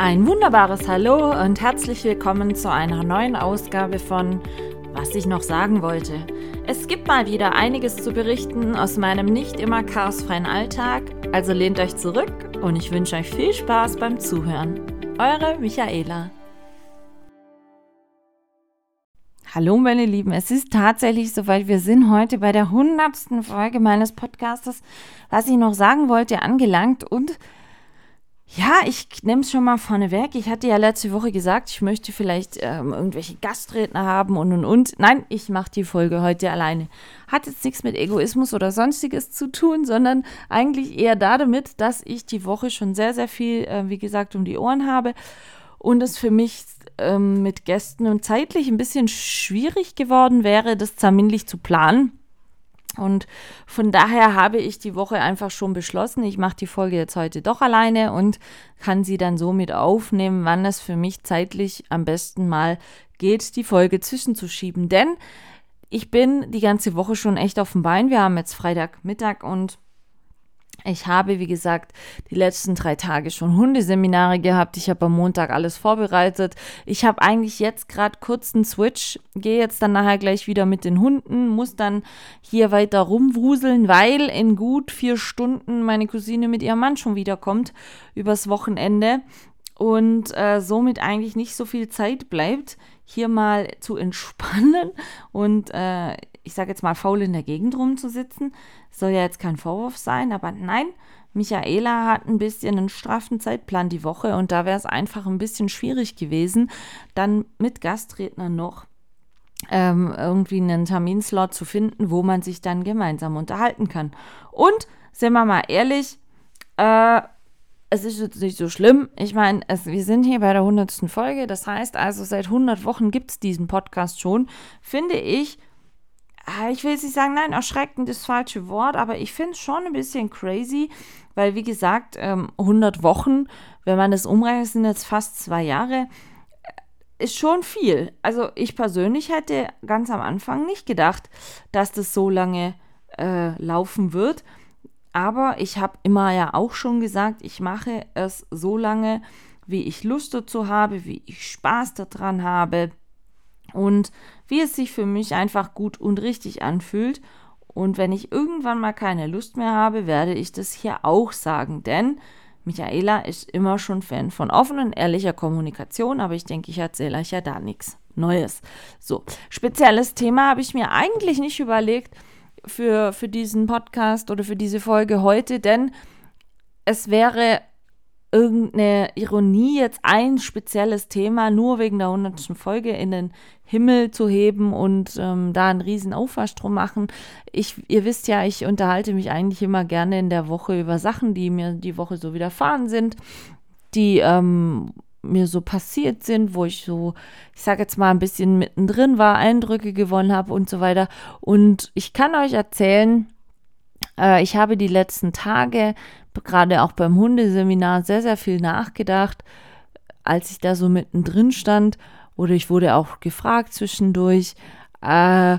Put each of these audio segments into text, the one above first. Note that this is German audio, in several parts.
Ein wunderbares Hallo und herzlich willkommen zu einer neuen Ausgabe von Was ich noch sagen wollte. Es gibt mal wieder einiges zu berichten aus meinem nicht immer chaosfreien Alltag, also lehnt euch zurück und ich wünsche euch viel Spaß beim Zuhören. Eure Michaela. Hallo meine Lieben, es ist tatsächlich soweit, wir sind heute bei der hundertsten Folge meines Podcastes, was ich noch sagen wollte, angelangt und ja, ich nehme es schon mal vorneweg. Ich hatte ja letzte Woche gesagt, ich möchte vielleicht ähm, irgendwelche Gastredner haben und und und. Nein, ich mache die Folge heute alleine. Hat jetzt nichts mit Egoismus oder sonstiges zu tun, sondern eigentlich eher damit, dass ich die Woche schon sehr, sehr viel, äh, wie gesagt, um die Ohren habe und es für mich ähm, mit Gästen und zeitlich ein bisschen schwierig geworden wäre, das terminlich zu planen. Und von daher habe ich die Woche einfach schon beschlossen, ich mache die Folge jetzt heute doch alleine und kann sie dann somit aufnehmen, wann es für mich zeitlich am besten mal geht, die Folge zwischenzuschieben. Denn ich bin die ganze Woche schon echt auf dem Bein. Wir haben jetzt Freitagmittag und ich habe, wie gesagt, die letzten drei Tage schon Hundeseminare gehabt. Ich habe am Montag alles vorbereitet. Ich habe eigentlich jetzt gerade kurz einen Switch, gehe jetzt dann nachher gleich wieder mit den Hunden, muss dann hier weiter rumwuseln, weil in gut vier Stunden meine Cousine mit ihrem Mann schon wiederkommt übers Wochenende und äh, somit eigentlich nicht so viel Zeit bleibt, hier mal zu entspannen und äh, ich sage jetzt mal, faul in der Gegend rumzusitzen. Soll ja jetzt kein Vorwurf sein, aber nein, Michaela hat ein bisschen einen straffen Zeitplan die Woche und da wäre es einfach ein bisschen schwierig gewesen, dann mit Gastrednern noch ähm, irgendwie einen Terminslot zu finden, wo man sich dann gemeinsam unterhalten kann. Und, sind wir mal ehrlich, äh, es ist jetzt nicht so schlimm. Ich meine, wir sind hier bei der 100. Folge. Das heißt also, seit 100 Wochen gibt es diesen Podcast schon. Finde ich, ich will nicht sagen, nein, erschreckend ist das falsche Wort, aber ich finde es schon ein bisschen crazy, weil wie gesagt, 100 ähm, Wochen, wenn man das umrechnet, sind jetzt fast zwei Jahre, äh, ist schon viel. Also ich persönlich hätte ganz am Anfang nicht gedacht, dass das so lange äh, laufen wird. Aber ich habe immer ja auch schon gesagt, ich mache es so lange, wie ich Lust dazu habe, wie ich Spaß daran habe und wie es sich für mich einfach gut und richtig anfühlt. Und wenn ich irgendwann mal keine Lust mehr habe, werde ich das hier auch sagen, denn Michaela ist immer schon Fan von offener und ehrlicher Kommunikation, aber ich denke, ich erzähle euch ja da nichts Neues. So, spezielles Thema habe ich mir eigentlich nicht überlegt für, für diesen Podcast oder für diese Folge heute, denn es wäre irgendeine Ironie, jetzt ein spezielles Thema nur wegen der 100. Folge in den Himmel zu heben und ähm, da einen riesen Aufwasch machen. Ich, ihr wisst ja, ich unterhalte mich eigentlich immer gerne in der Woche über Sachen, die mir die Woche so widerfahren sind, die ähm, mir so passiert sind, wo ich so, ich sage jetzt mal ein bisschen mittendrin war, Eindrücke gewonnen habe und so weiter. Und ich kann euch erzählen, äh, ich habe die letzten Tage gerade auch beim Hundeseminar sehr, sehr viel nachgedacht, als ich da so mittendrin stand. Oder ich wurde auch gefragt zwischendurch, äh,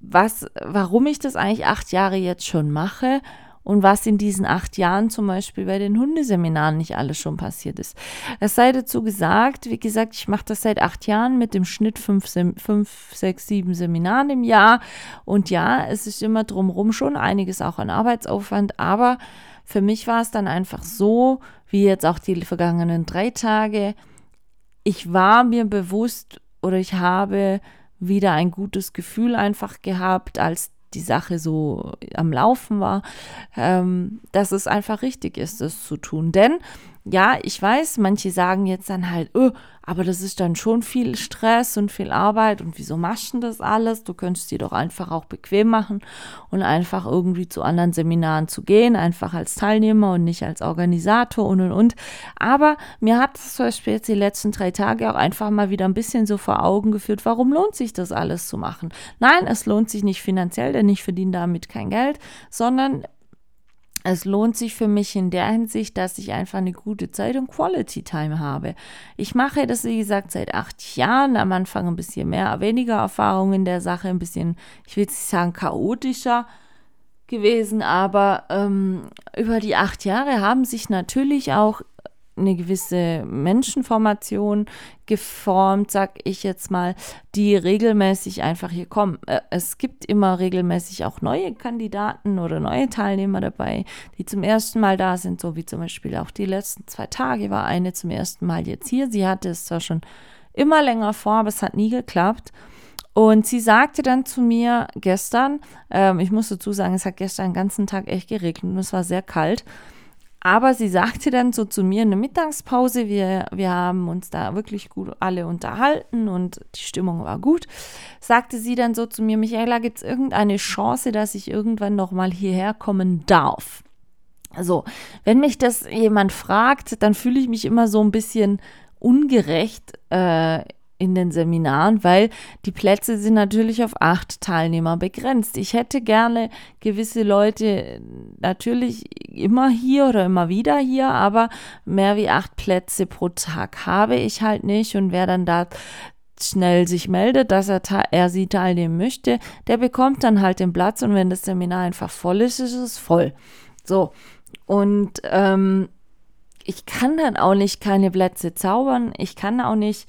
was, warum ich das eigentlich acht Jahre jetzt schon mache und was in diesen acht Jahren zum Beispiel bei den Hundeseminaren nicht alles schon passiert ist. Es sei dazu gesagt, wie gesagt, ich mache das seit acht Jahren mit dem Schnitt fünf, fünf sechs, sieben Seminaren im Jahr. Und ja, es ist immer drumherum schon einiges auch an Arbeitsaufwand, aber für mich war es dann einfach so, wie jetzt auch die vergangenen drei Tage, ich war mir bewusst oder ich habe wieder ein gutes Gefühl einfach gehabt, als die Sache so am Laufen war, ähm, dass es einfach richtig ist, das zu tun. Denn ja, ich weiß, manche sagen jetzt dann halt, oh, aber das ist dann schon viel Stress und viel Arbeit und wieso machst du das alles? Du könntest dir doch einfach auch bequem machen und einfach irgendwie zu anderen Seminaren zu gehen, einfach als Teilnehmer und nicht als Organisator und und und. Aber mir hat es zum Beispiel jetzt die letzten drei Tage auch einfach mal wieder ein bisschen so vor Augen geführt, warum lohnt sich das alles zu machen? Nein, es lohnt sich nicht finanziell, denn ich verdiene damit kein Geld, sondern es lohnt sich für mich in der Hinsicht, dass ich einfach eine gute Zeit und Quality Time habe. Ich mache das, wie gesagt, seit acht Jahren. Am Anfang ein bisschen mehr, weniger Erfahrung in der Sache, ein bisschen, ich will nicht sagen, chaotischer gewesen, aber ähm, über die acht Jahre haben sich natürlich auch eine gewisse Menschenformation geformt, sag ich jetzt mal, die regelmäßig einfach hier kommen. Äh, es gibt immer regelmäßig auch neue Kandidaten oder neue Teilnehmer dabei, die zum ersten Mal da sind, so wie zum Beispiel auch die letzten zwei Tage war eine zum ersten Mal jetzt hier. Sie hatte es zwar schon immer länger vor, aber es hat nie geklappt. Und sie sagte dann zu mir gestern, ähm, ich muss dazu sagen, es hat gestern den ganzen Tag echt geregnet und es war sehr kalt. Aber sie sagte dann so zu mir in der Mittagspause, wir, wir haben uns da wirklich gut alle unterhalten und die Stimmung war gut, sagte sie dann so zu mir, Michaela, gibt es irgendeine Chance, dass ich irgendwann nochmal hierher kommen darf? Also, wenn mich das jemand fragt, dann fühle ich mich immer so ein bisschen ungerecht äh, in den Seminaren, weil die Plätze sind natürlich auf acht Teilnehmer begrenzt. Ich hätte gerne gewisse Leute natürlich immer hier oder immer wieder hier, aber mehr wie acht Plätze pro Tag habe ich halt nicht und wer dann da schnell sich meldet, dass er, er sie teilnehmen möchte, der bekommt dann halt den Platz und wenn das Seminar einfach voll ist, ist es voll. So, und ähm, ich kann dann auch nicht keine Plätze zaubern, ich kann auch nicht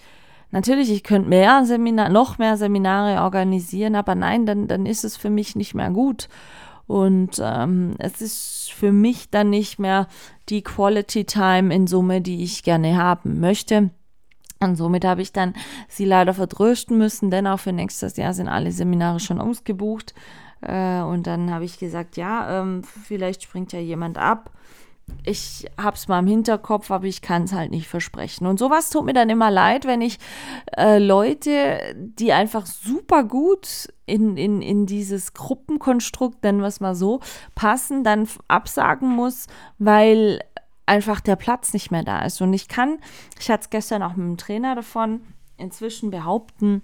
Natürlich, ich könnte mehr Seminar, noch mehr Seminare organisieren, aber nein, dann, dann ist es für mich nicht mehr gut. Und ähm, es ist für mich dann nicht mehr die Quality Time in Summe, die ich gerne haben möchte. Und somit habe ich dann sie leider vertrösten müssen, denn auch für nächstes Jahr sind alle Seminare schon ausgebucht. Äh, und dann habe ich gesagt, ja, ähm, vielleicht springt ja jemand ab ich habe es mal im Hinterkopf, aber ich kann es halt nicht versprechen. Und sowas tut mir dann immer leid, wenn ich äh, Leute, die einfach super gut in, in, in dieses Gruppenkonstrukt, nennen wir es mal so, passen, dann absagen muss, weil einfach der Platz nicht mehr da ist. Und ich kann, ich hatte es gestern auch mit dem Trainer davon, inzwischen behaupten,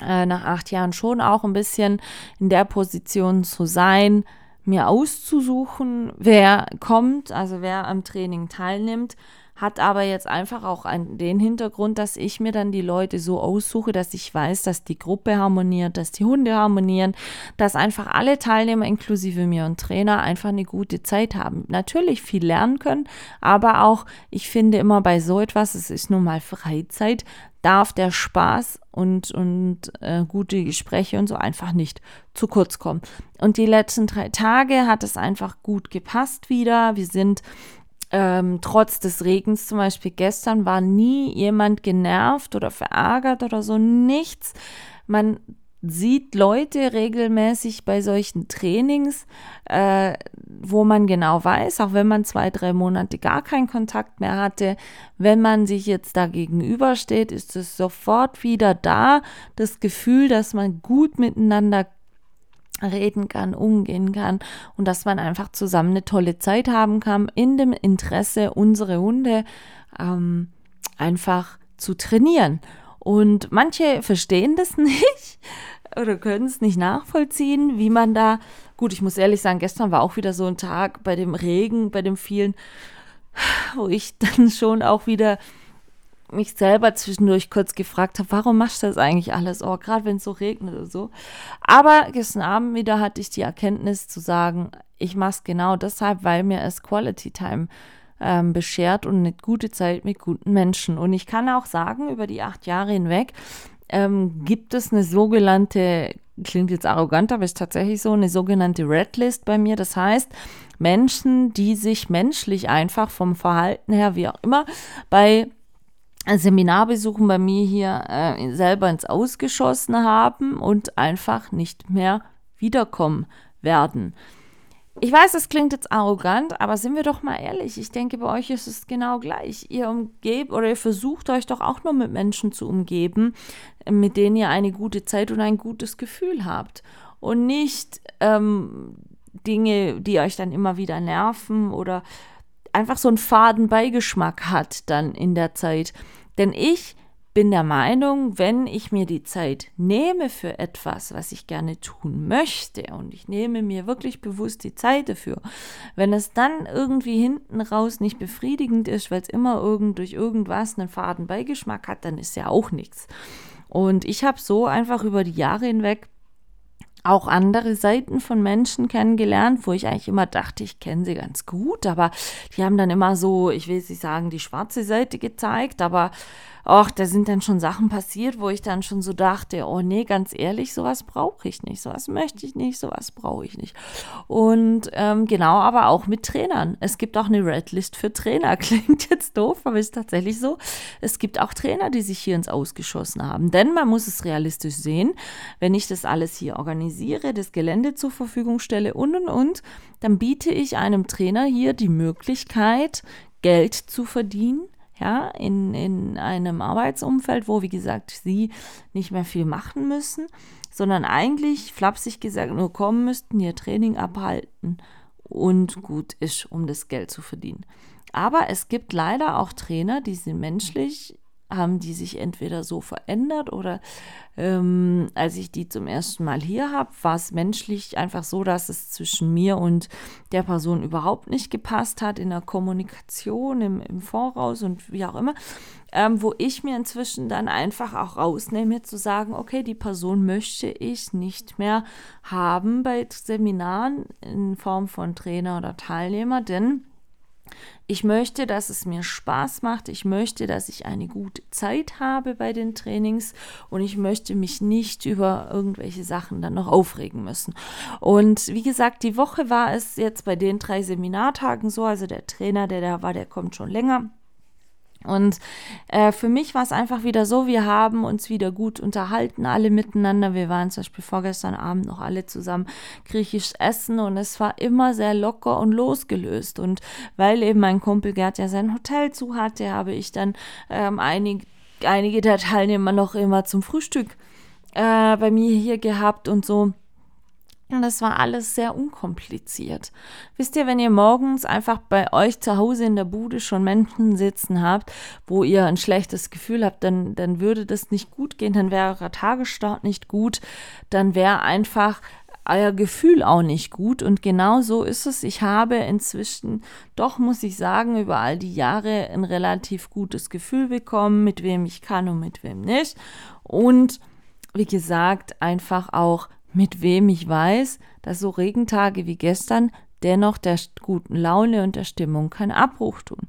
äh, nach acht Jahren schon auch ein bisschen in der Position zu sein, mir auszusuchen, wer kommt, also wer am Training teilnimmt, hat aber jetzt einfach auch einen, den Hintergrund, dass ich mir dann die Leute so aussuche, dass ich weiß, dass die Gruppe harmoniert, dass die Hunde harmonieren, dass einfach alle Teilnehmer inklusive mir und Trainer einfach eine gute Zeit haben. Natürlich viel lernen können, aber auch, ich finde immer bei so etwas, es ist nun mal Freizeit, darf der Spaß und, und äh, gute Gespräche und so einfach nicht zu kurz kommen. Und die letzten drei Tage hat es einfach gut gepasst wieder. Wir sind ähm, trotz des Regens zum Beispiel gestern war nie jemand genervt oder verärgert oder so, nichts. Man sieht Leute regelmäßig bei solchen Trainings, äh, wo man genau weiß, auch wenn man zwei, drei Monate gar keinen Kontakt mehr hatte, wenn man sich jetzt da gegenübersteht, ist es sofort wieder da, das Gefühl, dass man gut miteinander reden kann, umgehen kann und dass man einfach zusammen eine tolle Zeit haben kann, in dem Interesse, unsere Hunde ähm, einfach zu trainieren. Und manche verstehen das nicht oder können es nicht nachvollziehen, wie man da, gut, ich muss ehrlich sagen, gestern war auch wieder so ein Tag bei dem Regen, bei dem vielen, wo ich dann schon auch wieder mich selber zwischendurch kurz gefragt habe, warum machst du das eigentlich alles? Oh, gerade wenn es so regnet oder so. Aber gestern Abend wieder hatte ich die Erkenntnis zu sagen, ich mache es genau deshalb, weil mir es Quality Time ähm, beschert und eine gute Zeit mit guten Menschen. Und ich kann auch sagen, über die acht Jahre hinweg ähm, gibt es eine sogenannte, klingt jetzt arrogant, aber ist tatsächlich so, eine sogenannte Red List bei mir. Das heißt, Menschen, die sich menschlich einfach vom Verhalten her, wie auch immer, bei Seminarbesuchen bei mir hier äh, selber ins Ausgeschossen haben und einfach nicht mehr wiederkommen werden. Ich weiß, das klingt jetzt arrogant, aber sind wir doch mal ehrlich. Ich denke, bei euch ist es genau gleich. Ihr umgebt oder ihr versucht euch doch auch nur mit Menschen zu umgeben, mit denen ihr eine gute Zeit und ein gutes Gefühl habt. Und nicht ähm, Dinge, die euch dann immer wieder nerven oder einfach so einen faden Beigeschmack hat dann in der Zeit. Denn ich bin der Meinung, wenn ich mir die Zeit nehme für etwas, was ich gerne tun möchte und ich nehme mir wirklich bewusst die Zeit dafür, wenn es dann irgendwie hinten raus nicht befriedigend ist, weil es immer irgend durch irgendwas einen faden Beigeschmack hat, dann ist ja auch nichts. Und ich habe so einfach über die Jahre hinweg auch andere Seiten von Menschen kennengelernt, wo ich eigentlich immer dachte, ich kenne sie ganz gut, aber die haben dann immer so, ich will nicht sagen, die schwarze Seite gezeigt, aber ach, da sind dann schon Sachen passiert, wo ich dann schon so dachte, oh nee, ganz ehrlich, sowas brauche ich nicht, sowas möchte ich nicht, sowas brauche ich nicht. Und ähm, genau, aber auch mit Trainern. Es gibt auch eine Redlist für Trainer. Klingt jetzt doof, aber ist tatsächlich so. Es gibt auch Trainer, die sich hier ins Ausgeschossen haben. Denn man muss es realistisch sehen, wenn ich das alles hier organisiere, das Gelände zur Verfügung stelle und und und, dann biete ich einem Trainer hier die Möglichkeit, Geld zu verdienen ja, in, in einem Arbeitsumfeld, wo, wie gesagt, sie nicht mehr viel machen müssen, sondern eigentlich, flapsig gesagt, nur kommen müssten, ihr Training abhalten und gut ist, um das Geld zu verdienen. Aber es gibt leider auch Trainer, die sind menschlich haben die sich entweder so verändert oder ähm, als ich die zum ersten Mal hier habe, war es menschlich einfach so, dass es zwischen mir und der Person überhaupt nicht gepasst hat in der Kommunikation, im, im Voraus und wie auch immer, ähm, wo ich mir inzwischen dann einfach auch rausnehme zu sagen, okay, die Person möchte ich nicht mehr haben bei Seminaren in Form von Trainer oder Teilnehmer, denn ich möchte, dass es mir Spaß macht. Ich möchte, dass ich eine gute Zeit habe bei den Trainings und ich möchte mich nicht über irgendwelche Sachen dann noch aufregen müssen. Und wie gesagt, die Woche war es jetzt bei den drei Seminartagen so. Also der Trainer, der da war, der kommt schon länger. Und äh, für mich war es einfach wieder so, wir haben uns wieder gut unterhalten, alle miteinander. Wir waren zum Beispiel vorgestern Abend noch alle zusammen griechisch essen und es war immer sehr locker und losgelöst. Und weil eben mein Kumpel Gerd ja sein Hotel zu hatte, habe ich dann ähm, einig, einige der Teilnehmer noch immer zum Frühstück äh, bei mir hier gehabt und so. Und das war alles sehr unkompliziert. Wisst ihr, wenn ihr morgens einfach bei euch zu Hause in der Bude schon Menschen sitzen habt, wo ihr ein schlechtes Gefühl habt, dann, dann würde das nicht gut gehen, dann wäre euer Tagesstart nicht gut, dann wäre einfach euer Gefühl auch nicht gut. Und genau so ist es. Ich habe inzwischen doch, muss ich sagen, über all die Jahre ein relativ gutes Gefühl bekommen, mit wem ich kann und mit wem nicht. Und wie gesagt, einfach auch mit wem ich weiß, dass so Regentage wie gestern dennoch der guten Laune und der Stimmung keinen Abbruch tun.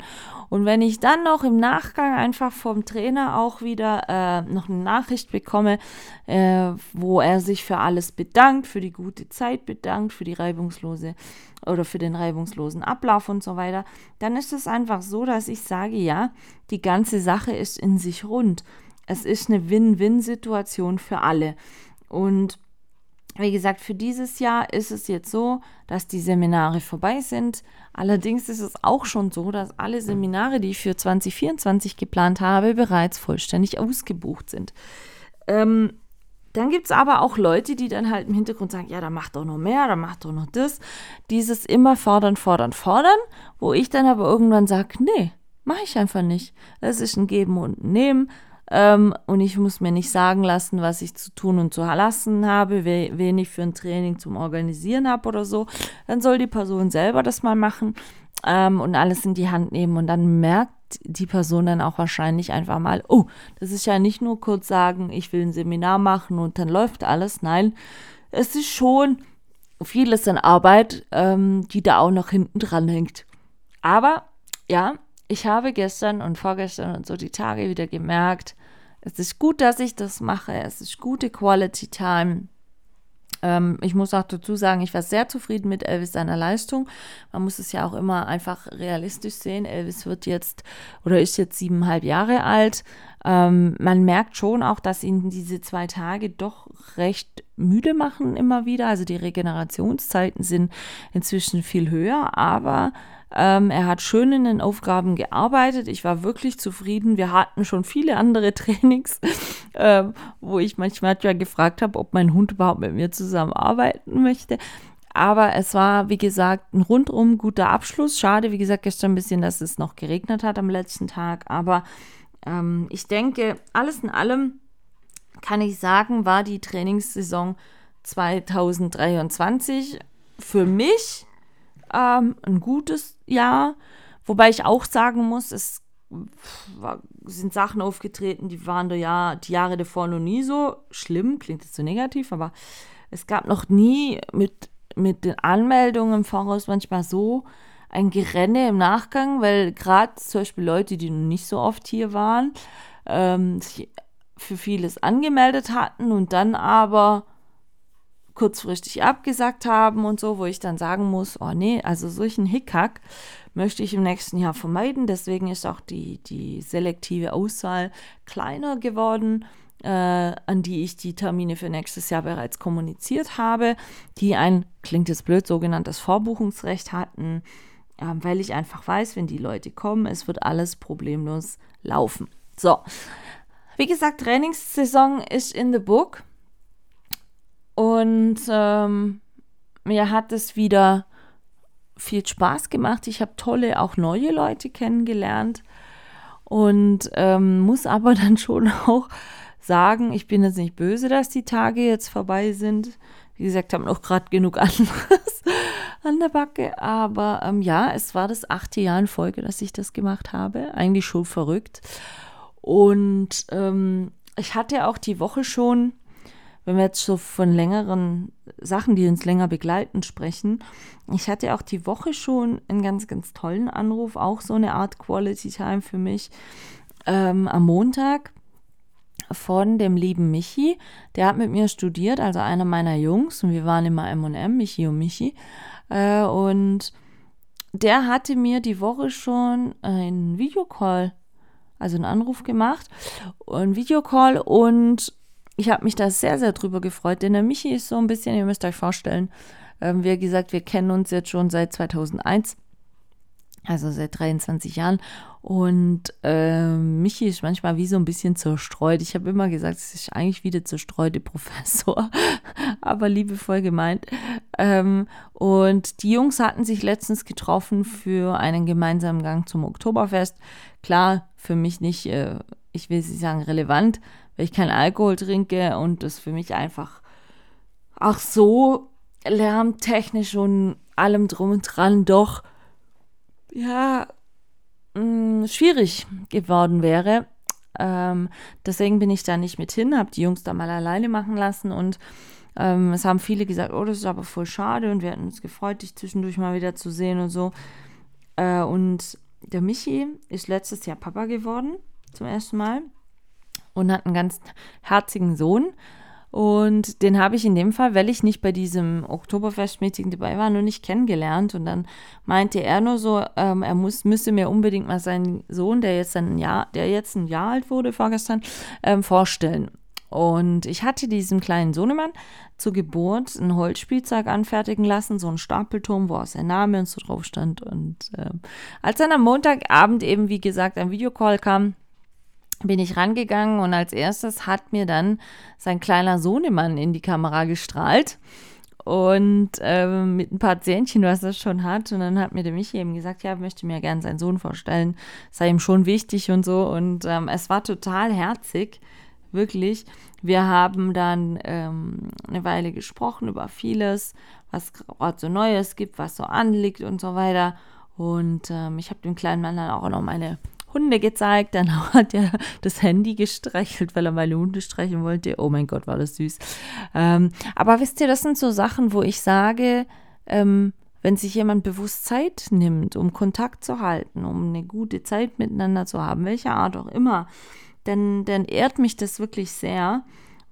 Und wenn ich dann noch im Nachgang einfach vom Trainer auch wieder äh, noch eine Nachricht bekomme, äh, wo er sich für alles bedankt, für die gute Zeit bedankt, für die reibungslose oder für den reibungslosen Ablauf und so weiter, dann ist es einfach so, dass ich sage, ja, die ganze Sache ist in sich rund. Es ist eine Win-Win-Situation für alle. Und wie gesagt, für dieses Jahr ist es jetzt so, dass die Seminare vorbei sind. Allerdings ist es auch schon so, dass alle Seminare, die ich für 2024 geplant habe, bereits vollständig ausgebucht sind. Ähm, dann gibt es aber auch Leute, die dann halt im Hintergrund sagen, ja, da macht doch noch mehr, da macht doch noch das. Dieses immer fordern, fordern, fordern, wo ich dann aber irgendwann sage, nee, mache ich einfach nicht. Das ist ein Geben und ein Nehmen. Ähm, und ich muss mir nicht sagen lassen, was ich zu tun und zu lassen habe, wen ich für ein Training zum Organisieren habe oder so. Dann soll die Person selber das mal machen ähm, und alles in die Hand nehmen. Und dann merkt die Person dann auch wahrscheinlich einfach mal, oh, das ist ja nicht nur kurz sagen, ich will ein Seminar machen und dann läuft alles. Nein, es ist schon vieles an Arbeit, ähm, die da auch noch hinten dran hängt. Aber ja, ich habe gestern und vorgestern und so die Tage wieder gemerkt, es ist gut, dass ich das mache. Es ist gute Quality Time. Ähm, ich muss auch dazu sagen, ich war sehr zufrieden mit Elvis seiner Leistung. Man muss es ja auch immer einfach realistisch sehen. Elvis wird jetzt oder ist jetzt siebeneinhalb Jahre alt. Ähm, man merkt schon auch, dass ihn diese zwei Tage doch recht müde machen immer wieder. Also die Regenerationszeiten sind inzwischen viel höher, aber ähm, er hat schön in den Aufgaben gearbeitet. Ich war wirklich zufrieden. Wir hatten schon viele andere Trainings, äh, wo ich manchmal ja gefragt habe, ob mein Hund überhaupt mit mir zusammenarbeiten möchte. Aber es war, wie gesagt, ein rundum guter Abschluss. Schade, wie gesagt, gestern ein bisschen, dass es noch geregnet hat am letzten Tag. Aber ähm, ich denke, alles in allem kann ich sagen, war die Trainingssaison 2023 für mich ähm, ein gutes Jahr. Wobei ich auch sagen muss, es war, sind Sachen aufgetreten, die waren da ja die Jahre davor noch nie so schlimm, klingt jetzt so negativ, aber es gab noch nie mit, mit den Anmeldungen im Voraus manchmal so ein Gerenne im Nachgang, weil gerade zum Beispiel Leute, die noch nicht so oft hier waren, ähm, sich für vieles angemeldet hatten und dann aber kurzfristig abgesagt haben und so, wo ich dann sagen muss, oh nee, also solchen Hickhack möchte ich im nächsten Jahr vermeiden. Deswegen ist auch die, die selektive Auswahl kleiner geworden, äh, an die ich die Termine für nächstes Jahr bereits kommuniziert habe, die ein, klingt jetzt blöd, sogenanntes Vorbuchungsrecht hatten, äh, weil ich einfach weiß, wenn die Leute kommen, es wird alles problemlos laufen. So, wie gesagt, Trainingssaison ist in the book. Und ähm, mir hat es wieder viel Spaß gemacht. Ich habe tolle, auch neue Leute kennengelernt. Und ähm, muss aber dann schon auch sagen, ich bin jetzt nicht böse, dass die Tage jetzt vorbei sind. Wie gesagt, haben auch gerade genug anderes an der Backe. Aber ähm, ja, es war das achte Jahr in Folge, dass ich das gemacht habe. Eigentlich schon verrückt. Und ähm, ich hatte auch die Woche schon, wenn wir jetzt so von längeren Sachen, die uns länger begleiten, sprechen, ich hatte auch die Woche schon einen ganz, ganz tollen Anruf, auch so eine Art Quality Time für mich ähm, am Montag von dem lieben Michi. Der hat mit mir studiert, also einer meiner Jungs, und wir waren immer M&M, Michi und Michi. Äh, und der hatte mir die Woche schon einen Videocall also einen Anruf gemacht, einen Videocall und ich habe mich da sehr, sehr drüber gefreut, denn der Michi ist so ein bisschen, ihr müsst euch vorstellen, ähm, wie gesagt, wir kennen uns jetzt schon seit 2001 also seit 23 Jahren. Und äh, Michi ist manchmal wie so ein bisschen zerstreut. Ich habe immer gesagt, es ist eigentlich wie der zerstreute Professor, aber liebevoll gemeint. Ähm, und die Jungs hatten sich letztens getroffen für einen gemeinsamen Gang zum Oktoberfest. Klar, für mich nicht, äh, ich will sie sagen, relevant, weil ich keinen Alkohol trinke und das für mich einfach auch so lärmtechnisch und allem drum und dran doch ja, mh, mm, schwierig geworden wäre. Ähm, deswegen bin ich da nicht mit hin, habe die Jungs da mal alleine machen lassen und ähm, es haben viele gesagt, oh, das ist aber voll schade und wir hatten uns gefreut, dich zwischendurch mal wieder zu sehen und so. Äh, und der Michi ist letztes Jahr Papa geworden, zum ersten Mal und hat einen ganz herzigen Sohn. Und den habe ich in dem Fall, weil ich nicht bei diesem Oktoberfest-Meeting dabei war, nur nicht kennengelernt. Und dann meinte er nur so, ähm, er muss, müsste mir unbedingt mal seinen Sohn, der jetzt ein Jahr, der jetzt ein Jahr alt wurde vorgestern, ähm, vorstellen. Und ich hatte diesem kleinen Sohnemann zur Geburt ein Holzspielzeug anfertigen lassen, so ein Stapelturm, wo auch sein Name und so drauf stand. Und äh, als dann am Montagabend eben, wie gesagt, ein Videocall kam, bin ich rangegangen und als erstes hat mir dann sein kleiner Sohnemann in die Kamera gestrahlt und äh, mit ein paar Zähnchen, was er schon hat. Und dann hat mir der Michi eben gesagt, ja, möchte mir gerne seinen Sohn vorstellen, sei ihm schon wichtig und so. Und ähm, es war total herzig, wirklich. Wir haben dann ähm, eine Weile gesprochen über vieles, was gerade so Neues gibt, was so anliegt und so weiter. Und ähm, ich habe dem kleinen Mann dann auch noch meine Hunde gezeigt. Dann hat er das Handy gestreichelt, weil er meine Hunde streichen wollte. Oh mein Gott, war das süß. Ähm, aber wisst ihr, das sind so Sachen, wo ich sage, ähm, wenn sich jemand bewusst Zeit nimmt, um Kontakt zu halten, um eine gute Zeit miteinander zu haben, welcher Art auch immer, dann, dann ehrt mich das wirklich sehr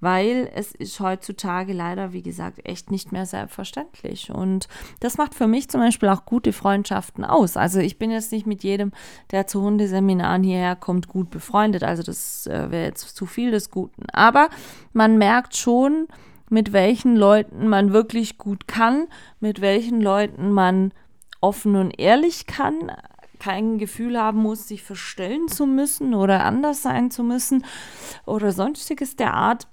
weil es ist heutzutage leider, wie gesagt, echt nicht mehr selbstverständlich. Und das macht für mich zum Beispiel auch gute Freundschaften aus. Also ich bin jetzt nicht mit jedem, der zu Hundeseminaren hierher kommt, gut befreundet. Also das äh, wäre jetzt zu viel des Guten. Aber man merkt schon, mit welchen Leuten man wirklich gut kann, mit welchen Leuten man offen und ehrlich kann, kein Gefühl haben muss, sich verstellen zu müssen oder anders sein zu müssen oder sonstiges der Art.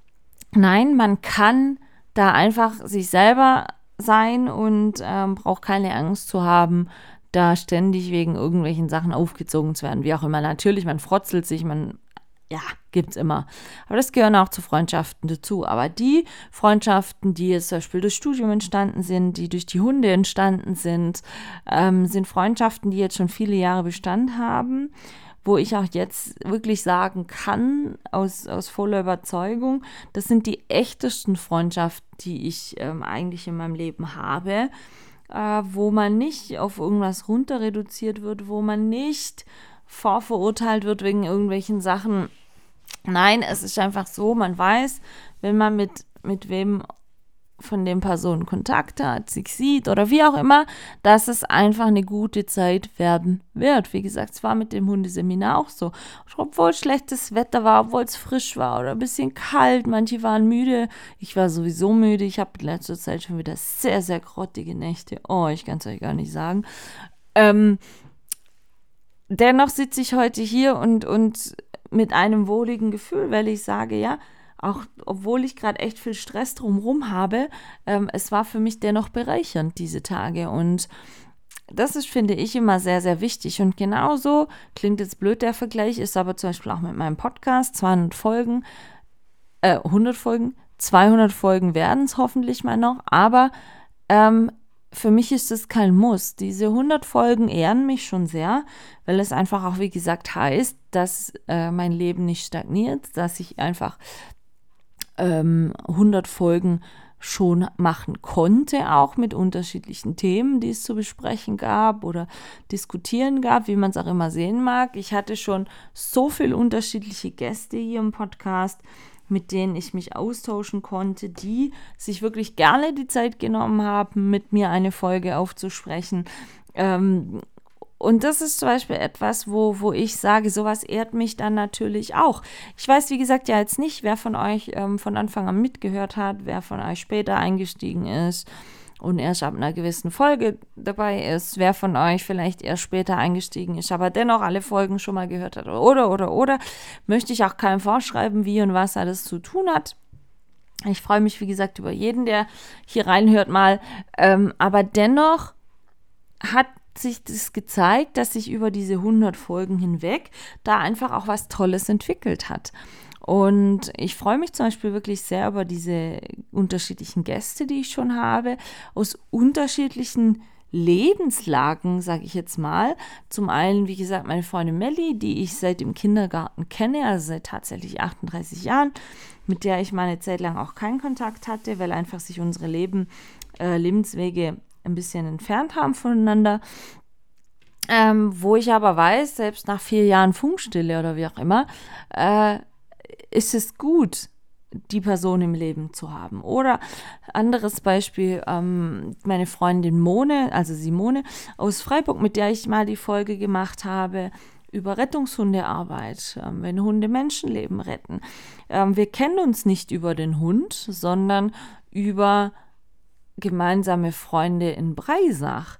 Nein, man kann da einfach sich selber sein und ähm, braucht keine Angst zu haben, da ständig wegen irgendwelchen Sachen aufgezogen zu werden. Wie auch immer. Natürlich, man frotzelt sich, man, ja, gibt's immer. Aber das gehören auch zu Freundschaften dazu. Aber die Freundschaften, die jetzt zum Beispiel durch Studium entstanden sind, die durch die Hunde entstanden sind, ähm, sind Freundschaften, die jetzt schon viele Jahre Bestand haben wo ich auch jetzt wirklich sagen kann, aus, aus voller Überzeugung, das sind die echtesten Freundschaften, die ich ähm, eigentlich in meinem Leben habe, äh, wo man nicht auf irgendwas runter reduziert wird, wo man nicht vorverurteilt wird wegen irgendwelchen Sachen. Nein, es ist einfach so, man weiß, wenn man mit, mit wem von den Personen Kontakt hat, sich sieht oder wie auch immer, dass es einfach eine gute Zeit werden wird. Wie gesagt, es war mit dem Hundeseminar auch so. Obwohl schlechtes Wetter war, obwohl es frisch war oder ein bisschen kalt, manche waren müde. Ich war sowieso müde. Ich habe in letzter Zeit schon wieder sehr, sehr grottige Nächte. Oh, ich kann es euch gar nicht sagen. Ähm, dennoch sitze ich heute hier und, und mit einem wohligen Gefühl, weil ich sage, ja, auch obwohl ich gerade echt viel Stress drumherum habe, ähm, es war für mich dennoch bereichernd, diese Tage. Und das ist, finde ich, immer sehr, sehr wichtig. Und genauso klingt jetzt blöd der Vergleich, ist aber zum Beispiel auch mit meinem Podcast, 200 Folgen, äh, 100 Folgen, 200 Folgen werden es hoffentlich mal noch, aber ähm, für mich ist es kein Muss. Diese 100 Folgen ehren mich schon sehr, weil es einfach auch, wie gesagt, heißt, dass äh, mein Leben nicht stagniert, dass ich einfach ähm, 100 Folgen schon machen konnte, auch mit unterschiedlichen Themen, die es zu besprechen gab oder diskutieren gab, wie man es auch immer sehen mag. Ich hatte schon so viele unterschiedliche Gäste hier im Podcast, mit denen ich mich austauschen konnte, die sich wirklich gerne die Zeit genommen haben, mit mir eine Folge aufzusprechen. Ähm, und das ist zum Beispiel etwas, wo, wo ich sage, sowas ehrt mich dann natürlich auch. Ich weiß, wie gesagt, ja jetzt nicht, wer von euch ähm, von Anfang an mitgehört hat, wer von euch später eingestiegen ist und erst ab einer gewissen Folge dabei ist, wer von euch vielleicht erst später eingestiegen ist, aber dennoch alle Folgen schon mal gehört hat. Oder, oder, oder, möchte ich auch keinem vorschreiben, wie und was alles zu tun hat. Ich freue mich, wie gesagt, über jeden, der hier reinhört mal. Ähm, aber dennoch hat sich das gezeigt, dass sich über diese 100 Folgen hinweg da einfach auch was Tolles entwickelt hat. Und ich freue mich zum Beispiel wirklich sehr über diese unterschiedlichen Gäste, die ich schon habe, aus unterschiedlichen Lebenslagen, sage ich jetzt mal. Zum einen, wie gesagt, meine Freundin Melli, die ich seit dem Kindergarten kenne, also seit tatsächlich 38 Jahren, mit der ich mal eine Zeit lang auch keinen Kontakt hatte, weil einfach sich unsere Leben, äh, Lebenswege ein bisschen entfernt haben voneinander. Ähm, wo ich aber weiß, selbst nach vier Jahren Funkstille oder wie auch immer, äh, ist es gut, die Person im Leben zu haben. Oder anderes Beispiel, ähm, meine Freundin Mone, also Simone aus Freiburg, mit der ich mal die Folge gemacht habe über Rettungshundearbeit, ähm, wenn Hunde Menschenleben retten. Ähm, wir kennen uns nicht über den Hund, sondern über gemeinsame Freunde in Breisach,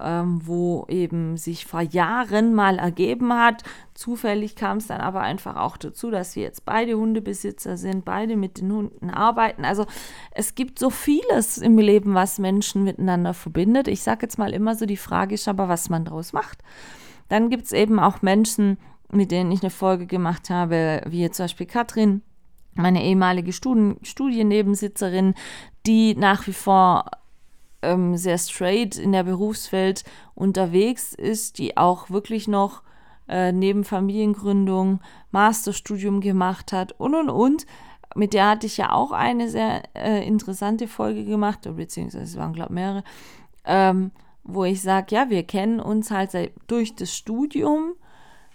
ähm, wo eben sich vor Jahren mal ergeben hat. Zufällig kam es dann aber einfach auch dazu, dass wir jetzt beide Hundebesitzer sind, beide mit den Hunden arbeiten. Also es gibt so vieles im Leben, was Menschen miteinander verbindet. Ich sage jetzt mal immer so, die Frage ist aber, was man daraus macht. Dann gibt es eben auch Menschen, mit denen ich eine Folge gemacht habe, wie zum Beispiel Katrin, meine ehemalige Studien Studiennebensitzerin, die nach wie vor ähm, sehr straight in der Berufswelt unterwegs ist, die auch wirklich noch äh, neben Familiengründung Masterstudium gemacht hat und und und. Mit der hatte ich ja auch eine sehr äh, interessante Folge gemacht, beziehungsweise es waren, glaube ich, mehrere, ähm, wo ich sage, ja, wir kennen uns halt seit, durch das Studium,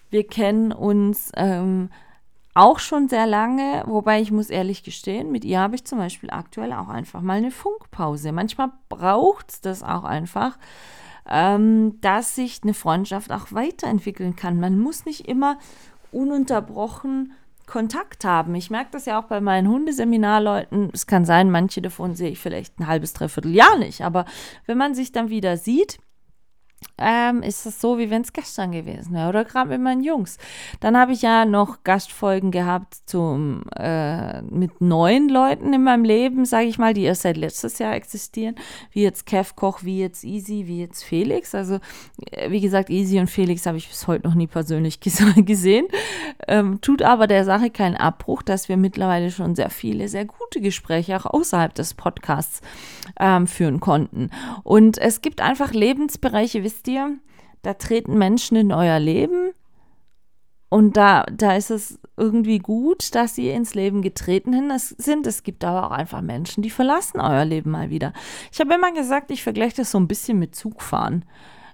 wir kennen uns ähm, auch schon sehr lange, wobei ich muss ehrlich gestehen, mit ihr habe ich zum Beispiel aktuell auch einfach mal eine Funkpause. Manchmal braucht es das auch einfach, ähm, dass sich eine Freundschaft auch weiterentwickeln kann. Man muss nicht immer ununterbrochen Kontakt haben. Ich merke das ja auch bei meinen Hundeseminarleuten. Es kann sein, manche davon sehe ich vielleicht ein halbes, dreiviertel Jahr nicht. Aber wenn man sich dann wieder sieht, ähm, ist es so, wie wenn es gestern gewesen wäre. Oder gerade mit meinen Jungs. Dann habe ich ja noch Gastfolgen gehabt zum, äh, mit neuen Leuten in meinem Leben, sage ich mal, die erst seit letztes Jahr existieren. Wie jetzt Kev Koch, wie jetzt Easy, wie jetzt Felix. Also, äh, wie gesagt, Easy und Felix habe ich bis heute noch nie persönlich gesehen. Ähm, tut aber der Sache keinen Abbruch, dass wir mittlerweile schon sehr viele, sehr gute Gespräche auch außerhalb des Podcasts ähm, führen konnten. Und es gibt einfach Lebensbereiche, wisst ihr, da treten Menschen in euer Leben und da, da ist es irgendwie gut, dass sie ins Leben getreten sind. Es gibt aber auch einfach Menschen, die verlassen euer Leben mal wieder. Ich habe immer gesagt, ich vergleiche das so ein bisschen mit Zugfahren.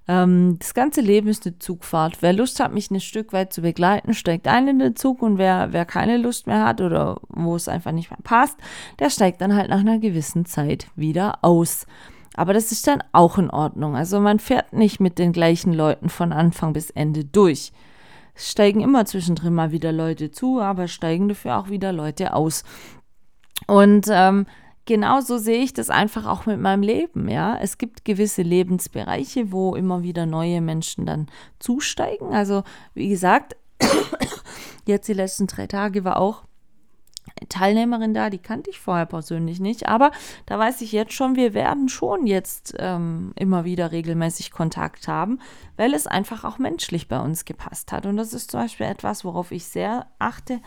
Ähm, das ganze Leben ist eine Zugfahrt. Wer Lust hat, mich ein Stück weit zu begleiten, steigt ein in den Zug und wer, wer keine Lust mehr hat oder wo es einfach nicht mehr passt, der steigt dann halt nach einer gewissen Zeit wieder aus. Aber das ist dann auch in Ordnung. Also man fährt nicht mit den gleichen Leuten von Anfang bis Ende durch. Es steigen immer zwischendrin mal wieder Leute zu, aber steigen dafür auch wieder Leute aus. Und ähm, genauso sehe ich das einfach auch mit meinem Leben. Ja, es gibt gewisse Lebensbereiche, wo immer wieder neue Menschen dann zusteigen. Also wie gesagt, jetzt die letzten drei Tage war auch Teilnehmerin da, die kannte ich vorher persönlich nicht, aber da weiß ich jetzt schon, wir werden schon jetzt ähm, immer wieder regelmäßig Kontakt haben, weil es einfach auch menschlich bei uns gepasst hat. Und das ist zum Beispiel etwas, worauf ich sehr achte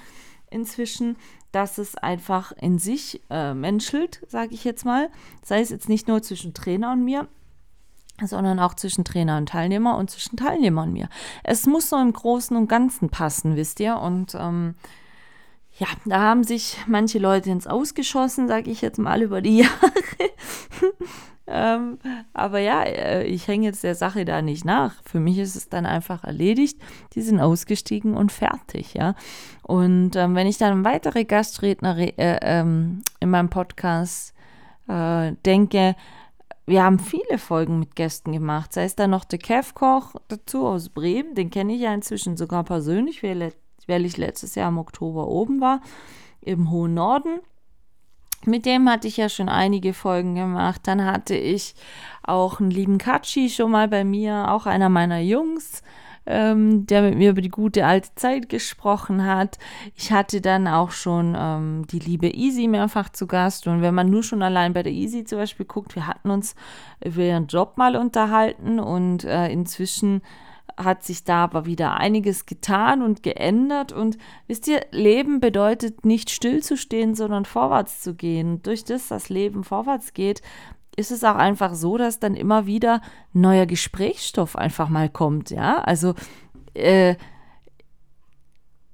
inzwischen, dass es einfach in sich äh, menschelt, sage ich jetzt mal. Sei es jetzt nicht nur zwischen Trainer und mir, sondern auch zwischen Trainer und Teilnehmer und zwischen Teilnehmer und mir. Es muss so im Großen und Ganzen passen, wisst ihr? Und ähm, ja, da haben sich manche Leute ins Ausgeschossen, sage ich jetzt mal über die Jahre. ähm, aber ja, äh, ich hänge jetzt der Sache da nicht nach. Für mich ist es dann einfach erledigt. Die sind ausgestiegen und fertig, ja. Und ähm, wenn ich dann weitere Gastredner äh, ähm, in meinem Podcast äh, denke, wir haben viele Folgen mit Gästen gemacht. Sei es dann noch der Kev Koch dazu aus Bremen, den kenne ich ja inzwischen sogar persönlich. Wir weil ich letztes Jahr im Oktober oben war, im hohen Norden. Mit dem hatte ich ja schon einige Folgen gemacht. Dann hatte ich auch einen lieben Katschi schon mal bei mir, auch einer meiner Jungs, ähm, der mit mir über die gute alte Zeit gesprochen hat. Ich hatte dann auch schon ähm, die liebe Easy mehrfach zu Gast. Und wenn man nur schon allein bei der Easy zum Beispiel guckt, wir hatten uns über ihren Job mal unterhalten und äh, inzwischen hat sich da aber wieder einiges getan und geändert. Und wisst ihr, Leben bedeutet nicht stillzustehen, sondern vorwärts zu gehen. durch das, dass Leben vorwärts geht, ist es auch einfach so, dass dann immer wieder neuer Gesprächsstoff einfach mal kommt. Ja, also äh,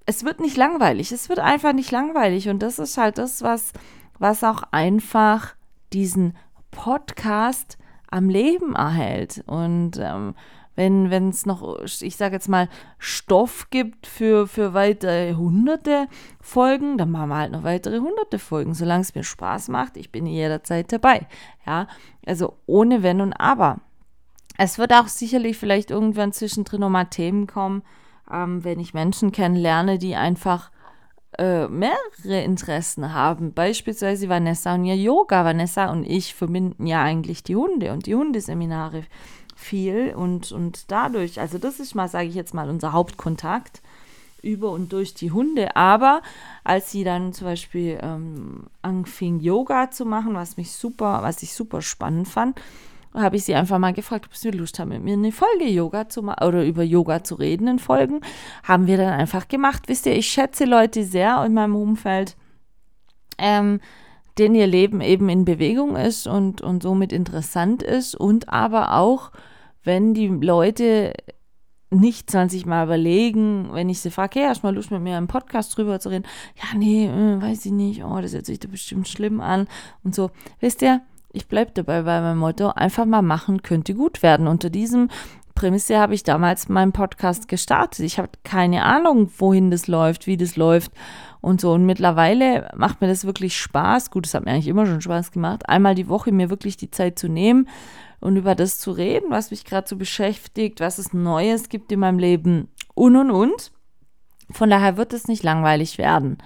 es wird nicht langweilig. Es wird einfach nicht langweilig. Und das ist halt das, was, was auch einfach diesen Podcast am Leben erhält. Und ähm, wenn es noch, ich sage jetzt mal, Stoff gibt für, für weitere hunderte Folgen, dann machen wir halt noch weitere hunderte Folgen, solange es mir Spaß macht. Ich bin jederzeit dabei. Ja, also ohne Wenn und Aber. Es wird auch sicherlich vielleicht irgendwann zwischendrin nochmal Themen kommen, ähm, wenn ich Menschen kennenlerne, die einfach äh, mehrere Interessen haben. Beispielsweise Vanessa und ihr Yoga. Vanessa und ich verbinden ja eigentlich die Hunde und die Hundeseminare viel und, und dadurch, also das ist mal, sage ich jetzt mal, unser Hauptkontakt über und durch die Hunde. Aber als sie dann zum Beispiel ähm, anfing, Yoga zu machen, was mich super, was ich super spannend fand, habe ich sie einfach mal gefragt, ob sie Lust haben, mit mir eine Folge Yoga zu machen oder über Yoga zu reden in Folgen. Haben wir dann einfach gemacht. Wisst ihr, ich schätze Leute sehr in meinem Umfeld, ähm, denen ihr Leben eben in Bewegung ist und, und somit interessant ist und aber auch wenn die Leute nicht 20 Mal überlegen, wenn ich sie frage, hey, hast du mal Lust mit mir im Podcast drüber zu reden? Ja, nee, äh, weiß ich nicht, oh, das hört sich da bestimmt schlimm an und so. Wisst ihr, ich bleibe dabei bei meinem Motto, einfach mal machen könnte gut werden. Unter diesem Prämisse habe ich damals meinen Podcast gestartet. Ich habe keine Ahnung, wohin das läuft, wie das läuft und so. Und mittlerweile macht mir das wirklich Spaß. Gut, es hat mir eigentlich immer schon Spaß gemacht, einmal die Woche mir wirklich die Zeit zu nehmen und über das zu reden, was mich gerade so beschäftigt, was es Neues gibt in meinem Leben und und und. Von daher wird es nicht langweilig werden.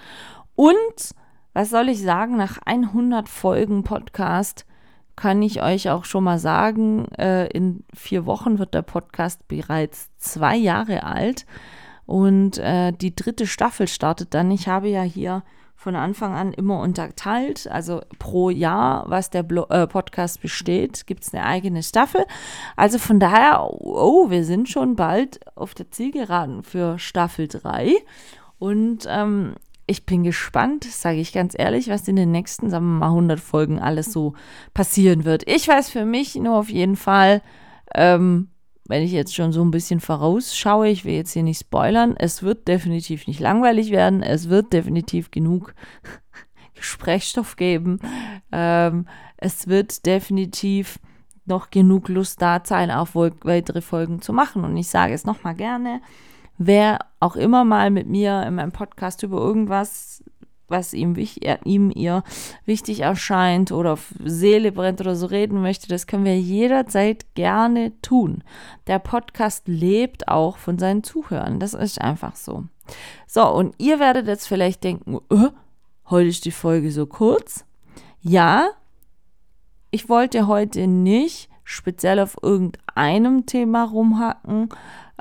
Und was soll ich sagen, nach 100 Folgen Podcast kann ich euch auch schon mal sagen, äh, in vier Wochen wird der Podcast bereits zwei Jahre alt und äh, die dritte Staffel startet dann. Ich habe ja hier von Anfang an immer unterteilt. Also pro Jahr, was der Blo äh, Podcast besteht, gibt es eine eigene Staffel. Also von daher, oh, wir sind schon bald auf der Zielgeraden für Staffel 3. Und ähm, ich bin gespannt, sage ich ganz ehrlich, was in den nächsten, sagen wir mal, 100 Folgen alles so passieren wird. Ich weiß für mich nur auf jeden Fall, ähm, wenn ich jetzt schon so ein bisschen vorausschaue, ich will jetzt hier nicht spoilern, es wird definitiv nicht langweilig werden, es wird definitiv genug Gesprächsstoff geben, ähm, es wird definitiv noch genug Lust da sein, auch weitere Folgen zu machen. Und ich sage es nochmal gerne, wer auch immer mal mit mir in meinem Podcast über irgendwas was ihm, ihm ihr wichtig erscheint oder auf Seele brennt oder so reden möchte, das können wir jederzeit gerne tun. Der Podcast lebt auch von seinen Zuhörern. Das ist einfach so. So, und ihr werdet jetzt vielleicht denken, äh, heute ist die Folge so kurz. Ja, ich wollte heute nicht speziell auf irgendeinem Thema rumhacken,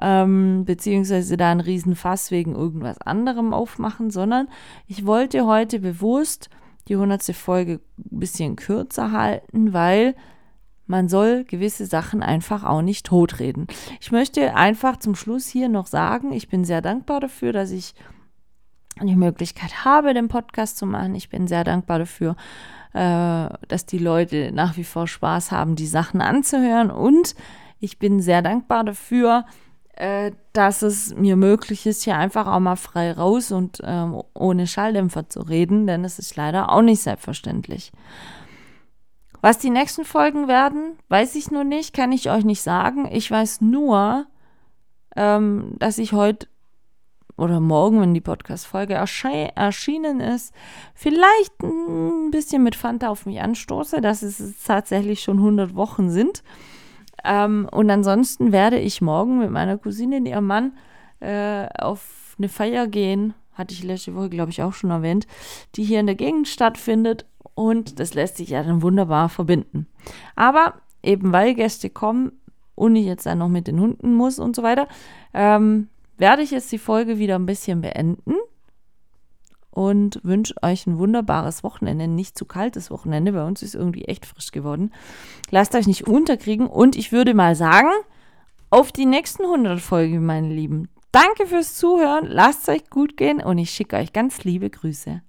ähm, beziehungsweise da einen Riesenfass wegen irgendwas anderem aufmachen, sondern ich wollte heute bewusst die 100. Folge ein bisschen kürzer halten, weil man soll gewisse Sachen einfach auch nicht totreden. Ich möchte einfach zum Schluss hier noch sagen, ich bin sehr dankbar dafür, dass ich die Möglichkeit habe, den Podcast zu machen. Ich bin sehr dankbar dafür, äh, dass die Leute nach wie vor Spaß haben, die Sachen anzuhören. Und ich bin sehr dankbar dafür, äh, dass es mir möglich ist, hier einfach auch mal frei raus und ähm, ohne Schalldämpfer zu reden, denn es ist leider auch nicht selbstverständlich. Was die nächsten Folgen werden, weiß ich nur nicht, kann ich euch nicht sagen. Ich weiß nur, ähm, dass ich heute oder morgen, wenn die Podcast-Folge erschienen ist, vielleicht ein bisschen mit Fanta auf mich anstoße, dass es tatsächlich schon 100 Wochen sind. Ähm, und ansonsten werde ich morgen mit meiner Cousine und ihrem Mann äh, auf eine Feier gehen. Hatte ich letzte Woche, glaube ich, auch schon erwähnt, die hier in der Gegend stattfindet. Und das lässt sich ja dann wunderbar verbinden. Aber eben weil Gäste kommen und ich jetzt dann noch mit den Hunden muss und so weiter, ähm, werde ich jetzt die Folge wieder ein bisschen beenden und wünsche euch ein wunderbares Wochenende, nicht zu kaltes Wochenende. Bei uns ist irgendwie echt frisch geworden. Lasst euch nicht unterkriegen und ich würde mal sagen, auf die nächsten 100 Folgen, meine Lieben. Danke fürs Zuhören, lasst es euch gut gehen und ich schicke euch ganz liebe Grüße.